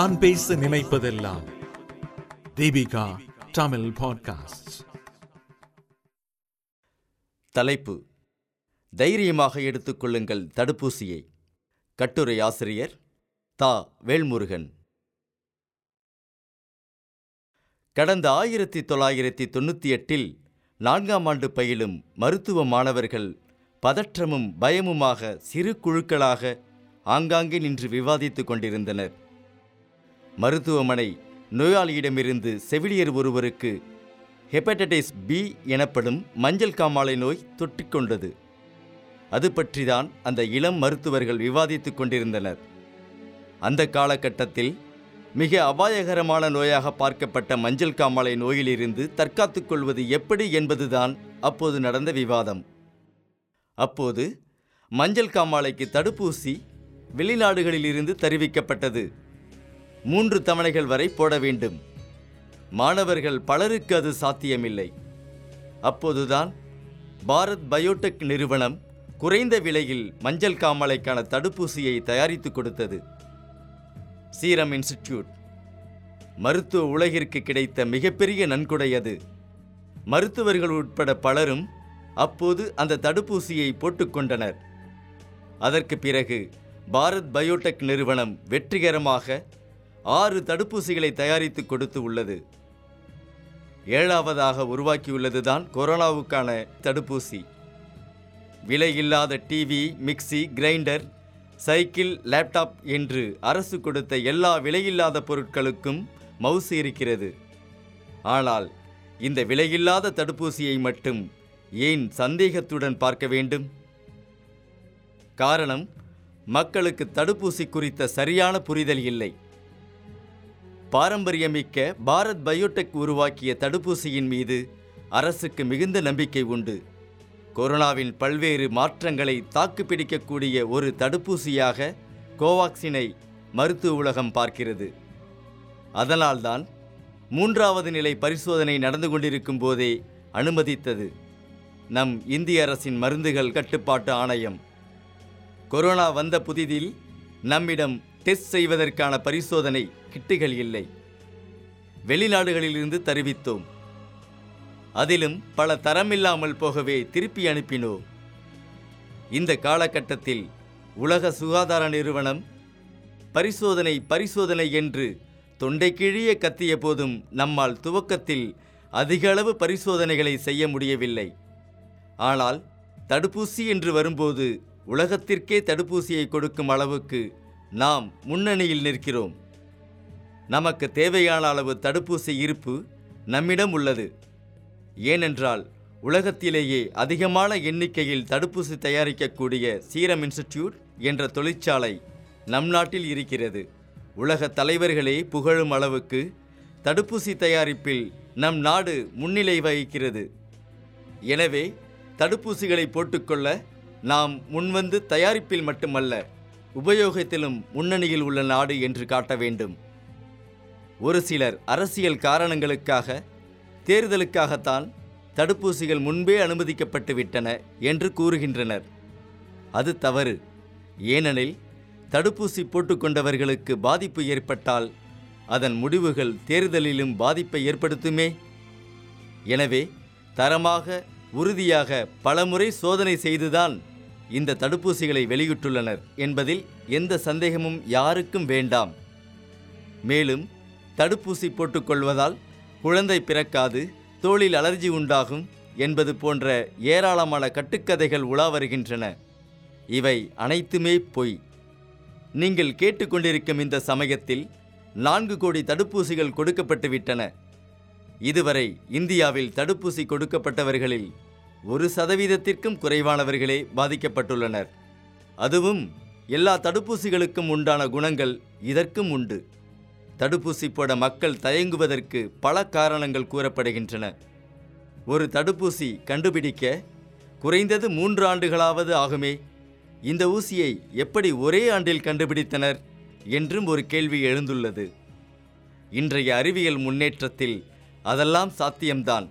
நான் பேச நினைப்பதெல்லாம் தீபிகா தமிழ் பாட்காஸ்ட் தலைப்பு தைரியமாக எடுத்துக்கொள்ளுங்கள் தடுப்பூசியை. கட்டுரை ஆசிரியர் தா. வேல்முருகன். கடந்த ஆயிரத்தி தொள்ளாயிரத்தி தொண்ணூற்றி எட்டில் நான்காம் ஆண்டு பயிலும் மருத்துவ மாணவர்கள் பதற்றமும் பயமுமாக சிறு குழுக்களாக ஆங்காங்கே நின்று விவாதித்துக் கொண்டிருந்தனர். மருத்துவமனை நோயாளியிடமிருந்து செவிலியர் ஒருவருக்கு ஹெப்படைட்டிஸ் பி எனப்படும் மஞ்சள் காமாலை நோய் தொற்றிக்கொண்டது. அது பற்றிதான் அந்த இளம் மருத்துவர்கள் விவாதித்துக் கொண்டிருந்தனர். அந்த காலகட்டத்தில் மிக அபாயகரமான நோயாக பார்க்கப்பட்ட மஞ்சள் காமாலை நோயிலிருந்து தற்காத்துக் கொள்வது எப்படி என்பதுதான் அப்போது நடந்த விவாதம். அப்போது மஞ்சள் காமாலைக்கு தடுப்பூசி வெளிநாடுகளிலிருந்து தெரிவிக்கப்பட்டது. மூன்று தவணைகள் வரை போட வேண்டும். மாணவர்கள் பலருக்கு அது சாத்தியமில்லை. அப்போதுதான் பாரத் பயோடெக் நிறுவனம் குறைந்த விலையில் மஞ்சள் காமாலைக்கான தடுப்பூசியை தயாரித்து கொடுத்தது. Serum Institute. மருத்துவ உலகிற்கு கிடைத்த மிகப்பெரிய நன்கொடை அது. மருத்துவர்கள் உட்பட பலரும் அப்போது அந்த தடுப்பூசியை போட்டுக்கொண்டனர் அதற்கு பிறகு பாரத் பயோடெக் நிறுவனம் வெற்றிகரமாக ஆறு தடுப்பூசிகளை தயாரித்து கொடுத்து உள்ளது. ஏழாவதாக உருவாக்கியுள்ளதுதான் கொரோனாவுக்கான தடுப்பூசி. விலையில்லாத TV mixie grinder cycle laptop என்று அரசு கொடுத்த எல்லா விலையில்லாத பொருட்களுக்கும் மவுசு இருக்கிறது. ஆனால் இந்த விலையில்லாத தடுப்பூசியை மட்டும் ஏன் சந்தேகத்துடன் பார்க்க வேண்டும்? காரணம் மக்களுக்கு தடுப்பூசி குறித்த சரியான புரிதல் இல்லை. பாரம்பரியமிக்க பாரத் பயோடெக் உருவாக்கிய தடுப்பூசியின் மீது அரசுக்கு மிகுந்த நம்பிக்கை உண்டு. கொரோனாவின் பல்வேறு மாற்றங்களை தாக்குப்பிடிக்கக்கூடிய ஒரு தடுப்பூசியாக கோவாக்சினை மருத்துவ உலகம் பார்க்கிறது. அதனால்தான் மூன்றாவது நிலை பரிசோதனை நடந்து கொண்டிருக்கும் போதே அனுமதித்தது. நம் இந்திய அரசின் மருந்துகள் கட்டுப்பாட்டு ஆணையம். கொரோனா வந்த புதிதில் நம்மிடம் டெஸ்ட் செய்வதற்கான பரிசோதனை கிட்டுகள் இல்லை. வெளிநாடுகளிலிருந்து தருவித்தோம். அதிலும் பல தரமில்லாமல் போகவே திருப்பி அனுப்பினோம். இந்த காலகட்டத்தில் உலக சுகாதார நிறுவனம் பரிசோதனை பரிசோதனை என்று தொண்டை கிழிய கத்திய போதும் நம்மால் துவக்கத்தில் அதிக அளவு பரிசோதனைகளை செய்ய முடியவில்லை. ஆனால் தடுப்பூசி என்று வரும்போது உலகத்திற்கே தடுப்பூசியை கொடுக்கும் அளவுக்கு நாம் முன்னணியில் நிற்கிறோம். நமக்கு தேவையான அளவு தடுப்பூசி இருப்பு நம்மிடம் உள்ளது. ஏனென்றால் உலகத்திலேயே அதிகமான எண்ணிக்கையில் தடுப்பூசி தயாரிக்கக்கூடிய சீரம் இன்ஸ்டிடியூட் என்ற தொழிற்சாலை நம் நாட்டில் இருக்கிறது. உலக தலைவர்களே புகழும் அளவுக்கு தடுப்பூசி தயாரிப்பில் நம் நாடு முன்னிலை வகிக்கிறது. எனவே தடுப்பூசிகளை போட்டுக்கொள்ள நாம் முன்வந்து தயாரிப்பில் மட்டுமல்ல உபயோகத்திலும் முன்னணியில் உள்ள நாடு என்று காட்ட வேண்டும். ஒரு சிலர் அரசியல் காரணங்களுக்காக தேர்தலுக்காகத்தான் தடுப்பூசிகள் முன்பே அனுமதிக்கப்பட்டு விட்டன என்று கூறுகின்றனர். அது தவறு. ஏனெனில் தடுப்பூசி போட்டுக்கொண்டவர்களுக்கு பாதிப்பு ஏற்பட்டால் அதன் முடிவுகள் தேர்தலிலும் பாதிப்பை ஏற்படுத்துமே? எனவே தரமாக உறுதியாக பலமுறை சோதனை செய்துதான் இந்த தடுப்பூசிகளை வெளியிட்டுள்ளனர் என்பதில் எந்த சந்தேகமும் யாருக்கும் வேண்டாம். மேலும் தடுப்பூசி போட்டுக்கொள்வதால் குழந்தை பிறக்காது தோளில் அலர்ஜி உண்டாகும் என்பது போன்ற ஏராளமான கட்டுக்கதைகள் உலா வருகின்றன. இவை அனைத்துமே பொய். நீங்கள் கேட்டுக்கொண்டிருக்கும் இந்த சமயத்தில் நான்கு கோடி தடுப்பூசிகள் கொடுக்கப்பட்டுவிட்டன. இதுவரை இந்தியாவில் தடுப்பூசி கொடுக்கப்பட்டவர்களில் ஒரு சதவீதத்திற்கும் குறைவானவர்களே பாதிக்கப்பட்டுள்ளனர். அதுவும் எல்லா தடுப்பூசிகளுக்கும் உண்டான குணங்கள் இதற்கும் உண்டு. தடுப்பூசி போட மக்கள் தயங்குவதற்கு பல காரணங்கள் கூறப்படுகின்றன. ஒரு தடுப்பூசி கண்டுபிடிக்க குறைந்தது மூன்று ஆண்டுகளாவது ஆகுமே. இந்த ஊசியை எப்படி ஒரே ஆண்டில் கண்டுபிடித்தனர் என்றும் ஒரு கேள்வி எழுந்துள்ளது. இன்றைய அறிவியல் முன்னேற்றத்தில் அதெல்லாம் சாத்தியம்தான்.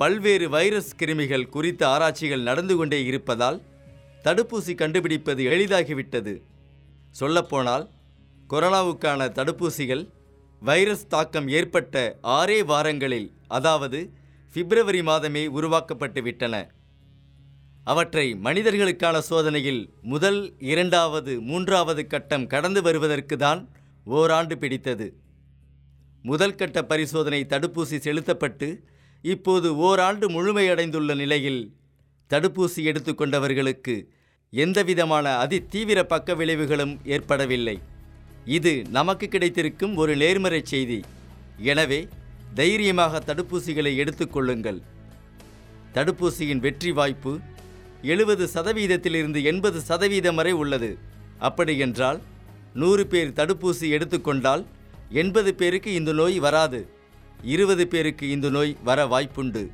பல்வேறு வைரஸ் கிருமிகள் குறித்த ஆராய்ச்சிகள் நடந்து கொண்டே இருப்பதால் தடுப்பூசி கண்டுபிடிப்பது எளிதாகிவிட்டது. சொல்லப்போனால் கொரோனாவுக்கான தடுப்பூசிகள் வைரஸ் தாக்கம் ஏற்பட்ட ஆறே வாரங்களில் அதாவது பிப்ரவரி மாதமே உருவாக்கப்பட்டு விட்டன. அவற்றை மனிதர்களுக்கான சோதனையில் முதல் இரண்டாவது மூன்றாவது கட்டம் கடந்து வருவதற்கு தான் ஓராண்டு பிடித்தது. முதல் கட்ட பரிசோதனை தடுப்பூசி செலுத்தப்பட்டு இப்போது ஓராண்டு முழுமையடைந்துள்ள நிலையில் தடுப்பூசி எடுத்துக்கொண்டவர்களுக்கு எந்தவிதமான அதிதீவிர பக்க விளைவுகளும் ஏற்படவில்லை. இது நமக்கு கிடைத்திருக்கும் ஒரு நேர்மறை செய்தி. எனவே தைரியமாக தடுப்பூசிகளை எடுத்துக்கொள்ளுங்கள் தடுப்பூசியின் வெற்றி வாய்ப்பு எழுபது சதவீதத்திலிருந்து எண்பது சதவீதம் வரை உள்ளது. அப்படியென்றால் நூறு பேர் தடுப்பூசி எடுத்துக்கொண்டால் எண்பது பேருக்கு இந்த நோய் வராது. இருபது பேருக்கு இந்த நோய் வர வாய்ப்புண்டு.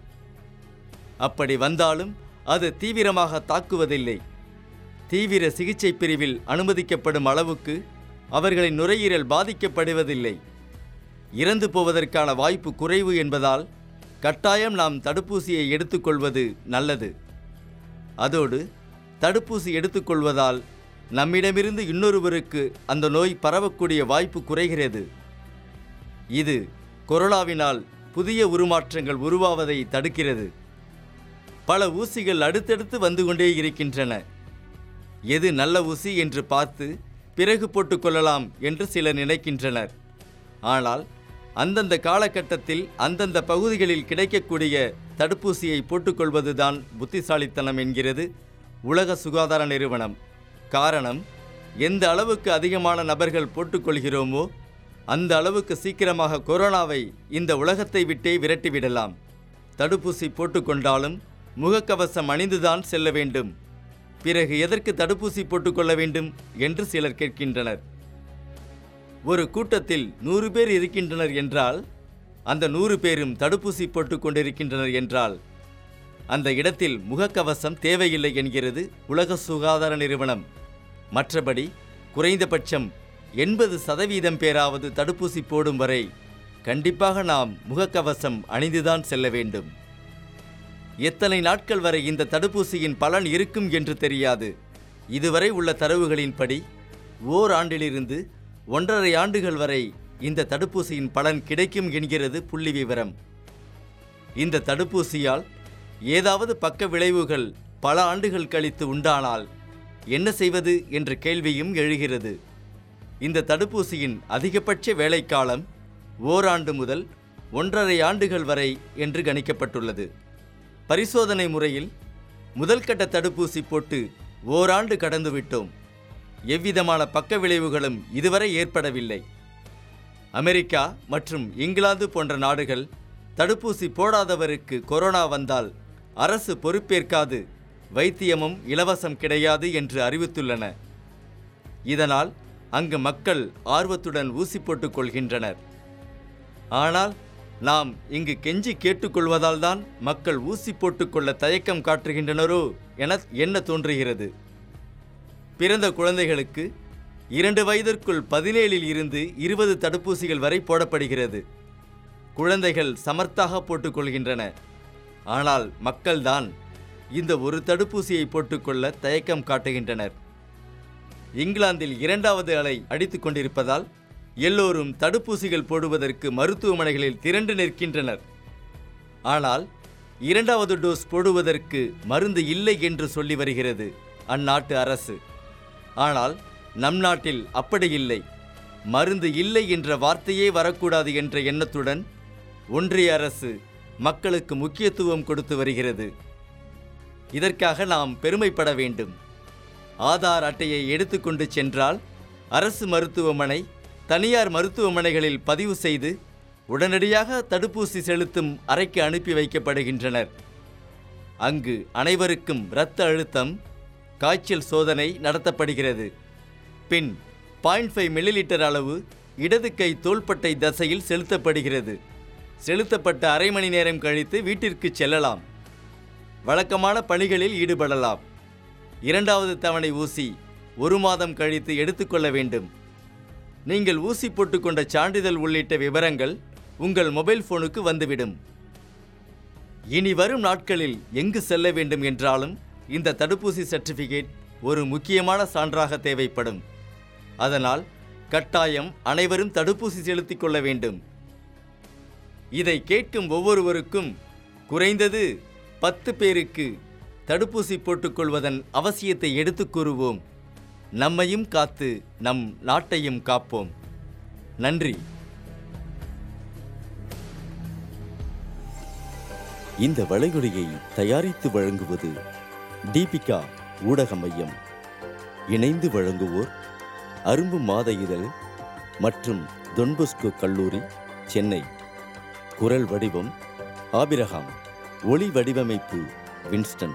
அப்படி வந்தாலும் அது தீவிரமாக தாக்குவதில்லை. தீவிர சிகிச்சை பிரிவில் அனுமதிக்கப்படும் அளவுக்கு அவர்களின் நுரையீரல் பாதிக்கப்படுவதில்லை. இறந்து போவதற்கான வாய்ப்பு குறைவு என்பதால் கட்டாயம் நாம் தடுப்பூசியை எடுத்துக்கொள்வது நல்லது. அதோடு தடுப்பூசி எடுத்துக்கொள்வதால் நம்மிடமிருந்து இன்னொருவருக்கு அந்த நோய் பரவக்கூடிய வாய்ப்பு குறைகிறது. இது கொரோனாவினால் புதிய உருமாற்றங்கள் உருவாவதை தடுக்கிறது. பல ஊசிகள் அடுத்தடுத்து வந்து கொண்டே இருக்கின்றன. எது நல்ல ஊசி என்று பார்த்து பிறகு போட்டுக்கொள்ளலாம் என்று சிலர் நினைக்கின்றனர். ஆனால் அந்தந்த காலகட்டத்தில் அந்தந்த பகுதிகளில் கிடைக்கக்கூடிய தடுப்பூசியை போட்டுக்கொள்வதுதான் புத்திசாலித்தனம் என்கிறது உலக சுகாதார நிறுவனம். காரணம் எந்த அளவுக்கு அதிகமான நபர்கள் போட்டுக்கொள்கிறோமோ அந்த அளவுக்கு சீக்கிரமாக கொரோனாவை இந்த உலகத்தை விட்டே விரட்டிவிடலாம். தடுப்பூசி போட்டுக்கொண்டாலும் முகக்கவசம் அணிந்துதான் செல்ல வேண்டும். பிறகு எதற்கு தடுப்பூசி போட்டுக்கொள்ள வேண்டும் என்று சிலர் கேட்கின்றனர். ஒரு கூட்டத்தில் நூறு பேர் இருக்கின்றனர் என்றால் அந்த நூறு பேரும் தடுப்பூசி போட்டுக்கொண்டிருக்கின்றனர் என்றால் அந்த இடத்தில் முகக்கவசம் தேவையில்லை என்கிறது உலக சுகாதார நிறுவனம். மற்றபடி குறைந்தபட்சம் எண்பது சதவீதம் பேராவது தடுப்பூசி போடும் வரை கண்டிப்பாக நாம் முகக்கவசம் அணிந்துதான் செல்ல வேண்டும். எத்தனை நாட்கள் வரை இந்த தடுப்பூசியின் பலன் இருக்கும் என்று தெரியாது. இதுவரை உள்ள தரவுகளின்படி ஓர் ஆண்டிலிருந்து ஒன்றரை ஆண்டுகள் வரை இந்த தடுப்பூசியின் பலன் கிடைக்கும் என்கிறது புள்ளி விவரம் இந்த தடுப்பூசியால் ஏதாவது பக்க விளைவுகள் பல ஆண்டுகள் கழித்து உண்டானால் என்ன செய்வது என்ற கேள்வியும் எழுகிறது. இந்த தடுப்பூசியின் அதிகபட்ச வேலைக்காலம் ஓராண்டு முதல் ஒன்றரை ஆண்டுகள் வரை என்று கணிக்கப்பட்டுள்ளது. பரிசோதனை முறையில் முதல் கட்ட தடுப்பூசி போட்டு ஓராண்டு கடந்துவிட்டோம் எவ்விதமான பக்க விளைவுகளும் இதுவரை ஏற்படவில்லை. அமெரிக்கா மற்றும் இங்கிலாந்து போன்ற நாடுகள் தடுப்பூசி போடாதவருக்கு கொரோனா வந்தால் அரசு பொறுப்பேற்காது வைத்தியமும் இலவசம் கிடையாது என்று அறிவித்துள்ளன. இதனால் அங்கு மக்கள் ஆர்வத்துடன் ஊசி போட்டுக் கொள்கின்றனர். ஆனால் நாம் இங்கு கெஞ்சி கேட்டுக்கொள்வதால் தான் மக்கள் ஊசி போட்டுக்கொள்ள தயக்கம் காட்டுகின்றனரோ என என்ன தோன்றுகிறது? பிறந்த குழந்தைகளுக்கு இரண்டு வயதிற்குள் பதினேழில் இருந்து இருபது தடுப்பூசிகள் வரை போடப்படுகிறது. குழந்தைகள் சமர்த்தாக போட்டுக்கொள்கின்றன ஆனால் மக்கள்தான் இந்த ஒரு தடுப்பூசியை போட்டுக்கொள்ள தயக்கம் காட்டுகின்றனர். இங்கிலாந்தில் இரண்டாவது அலை அடித்துக் கொண்டிருப்பதால் எல்லோரும் தடுப்பூசிகள் போடுவதற்கு மருத்துவமனைகளில் திரண்டு நிற்கின்றனர். ஆனால் இரண்டாவது டோஸ் போடுவதற்கு மருந்து இல்லை என்று சொல்லி வருகிறது அந்நாட்டு அரசு. ஆனால் நம் நாட்டில் அப்படி இல்லை. மருந்து இல்லை என்ற வார்த்தையே வரக்கூடாது என்ற எண்ணத்துடன் ஒன்றிய அரசு மக்களுக்கு முக்கியத்துவம் கொடுத்து வருகிறது. இதற்காக நாம் பெருமைப்பட வேண்டும். ஆதார் அட்டையை எடுத்துக்கொண்டு சென்றால் அரசு மருத்துவமனை தனியார் மருத்துவமனைகளில் பதிவு செய்து உடனடியாக தடுப்பூசி செலுத்தும் அறைக்கு அனுப்பி வைக்கப்படுகின்றனர். அங்கு அனைவருக்கும் இரத்த அழுத்தம் காய்ச்சல் சோதனை நடத்தப்படுகிறது. பின் பாயிண்ட் ஃபைவ் மில்லிலிட்டர் அளவு இடது கை தோள்பட்டை தசையில் செலுத்தப்படுகிறது. செலுத்தப்பட்ட அரை மணி நேரம் கழித்து வீட்டிற்கு செல்லலாம். வழக்கமான பணிகளில் ஈடுபடலாம். இரண்டாவது தவணை ஊசி ஒரு மாதம் கழித்து எடுத்துக்கொள்ள வேண்டும். நீங்கள் ஊசி போட்டுக்கொண்ட சான்றிதழ் உள்ளிட்ட விவரங்கள் உங்கள் மொபைல் போனுக்கு வந்துவிடும். இனி வரும் நாட்களில் எங்கு செல்ல வேண்டும் என்றாலும் இந்த தடுப்பூசி சர்டிஃபிகேட் ஒரு முக்கியமான சான்றாக தேவைப்படும். அதனால் கட்டாயம் அனைவரும் தடுப்பூசி செலுத்திக் கொள்ள வேண்டும். இதை கேட்கும் ஒவ்வொருவருக்கும் குறைந்தது பத்து பேருக்கு தடுப்பூசி போட்டுக்கொள்வதன் அவசியத்தை எடுத்துக் கூறுவோம். நம்மையும் காத்து நம் நாட்டையும் காப்போம். நன்றி. இந்த வளைகுடையை தயாரித்து வழங்குவது தீபிகா ஊடக மையம். இணைந்து வழங்குவோர் அரும்பு மாத இதழ் மற்றும் தொன்பொஸ்கோ கல்லூரி சென்னை. குரல் வடிவம் ஆபிரகாம். ஒளி வடிவமைப்பு வின்ஸ்டன்.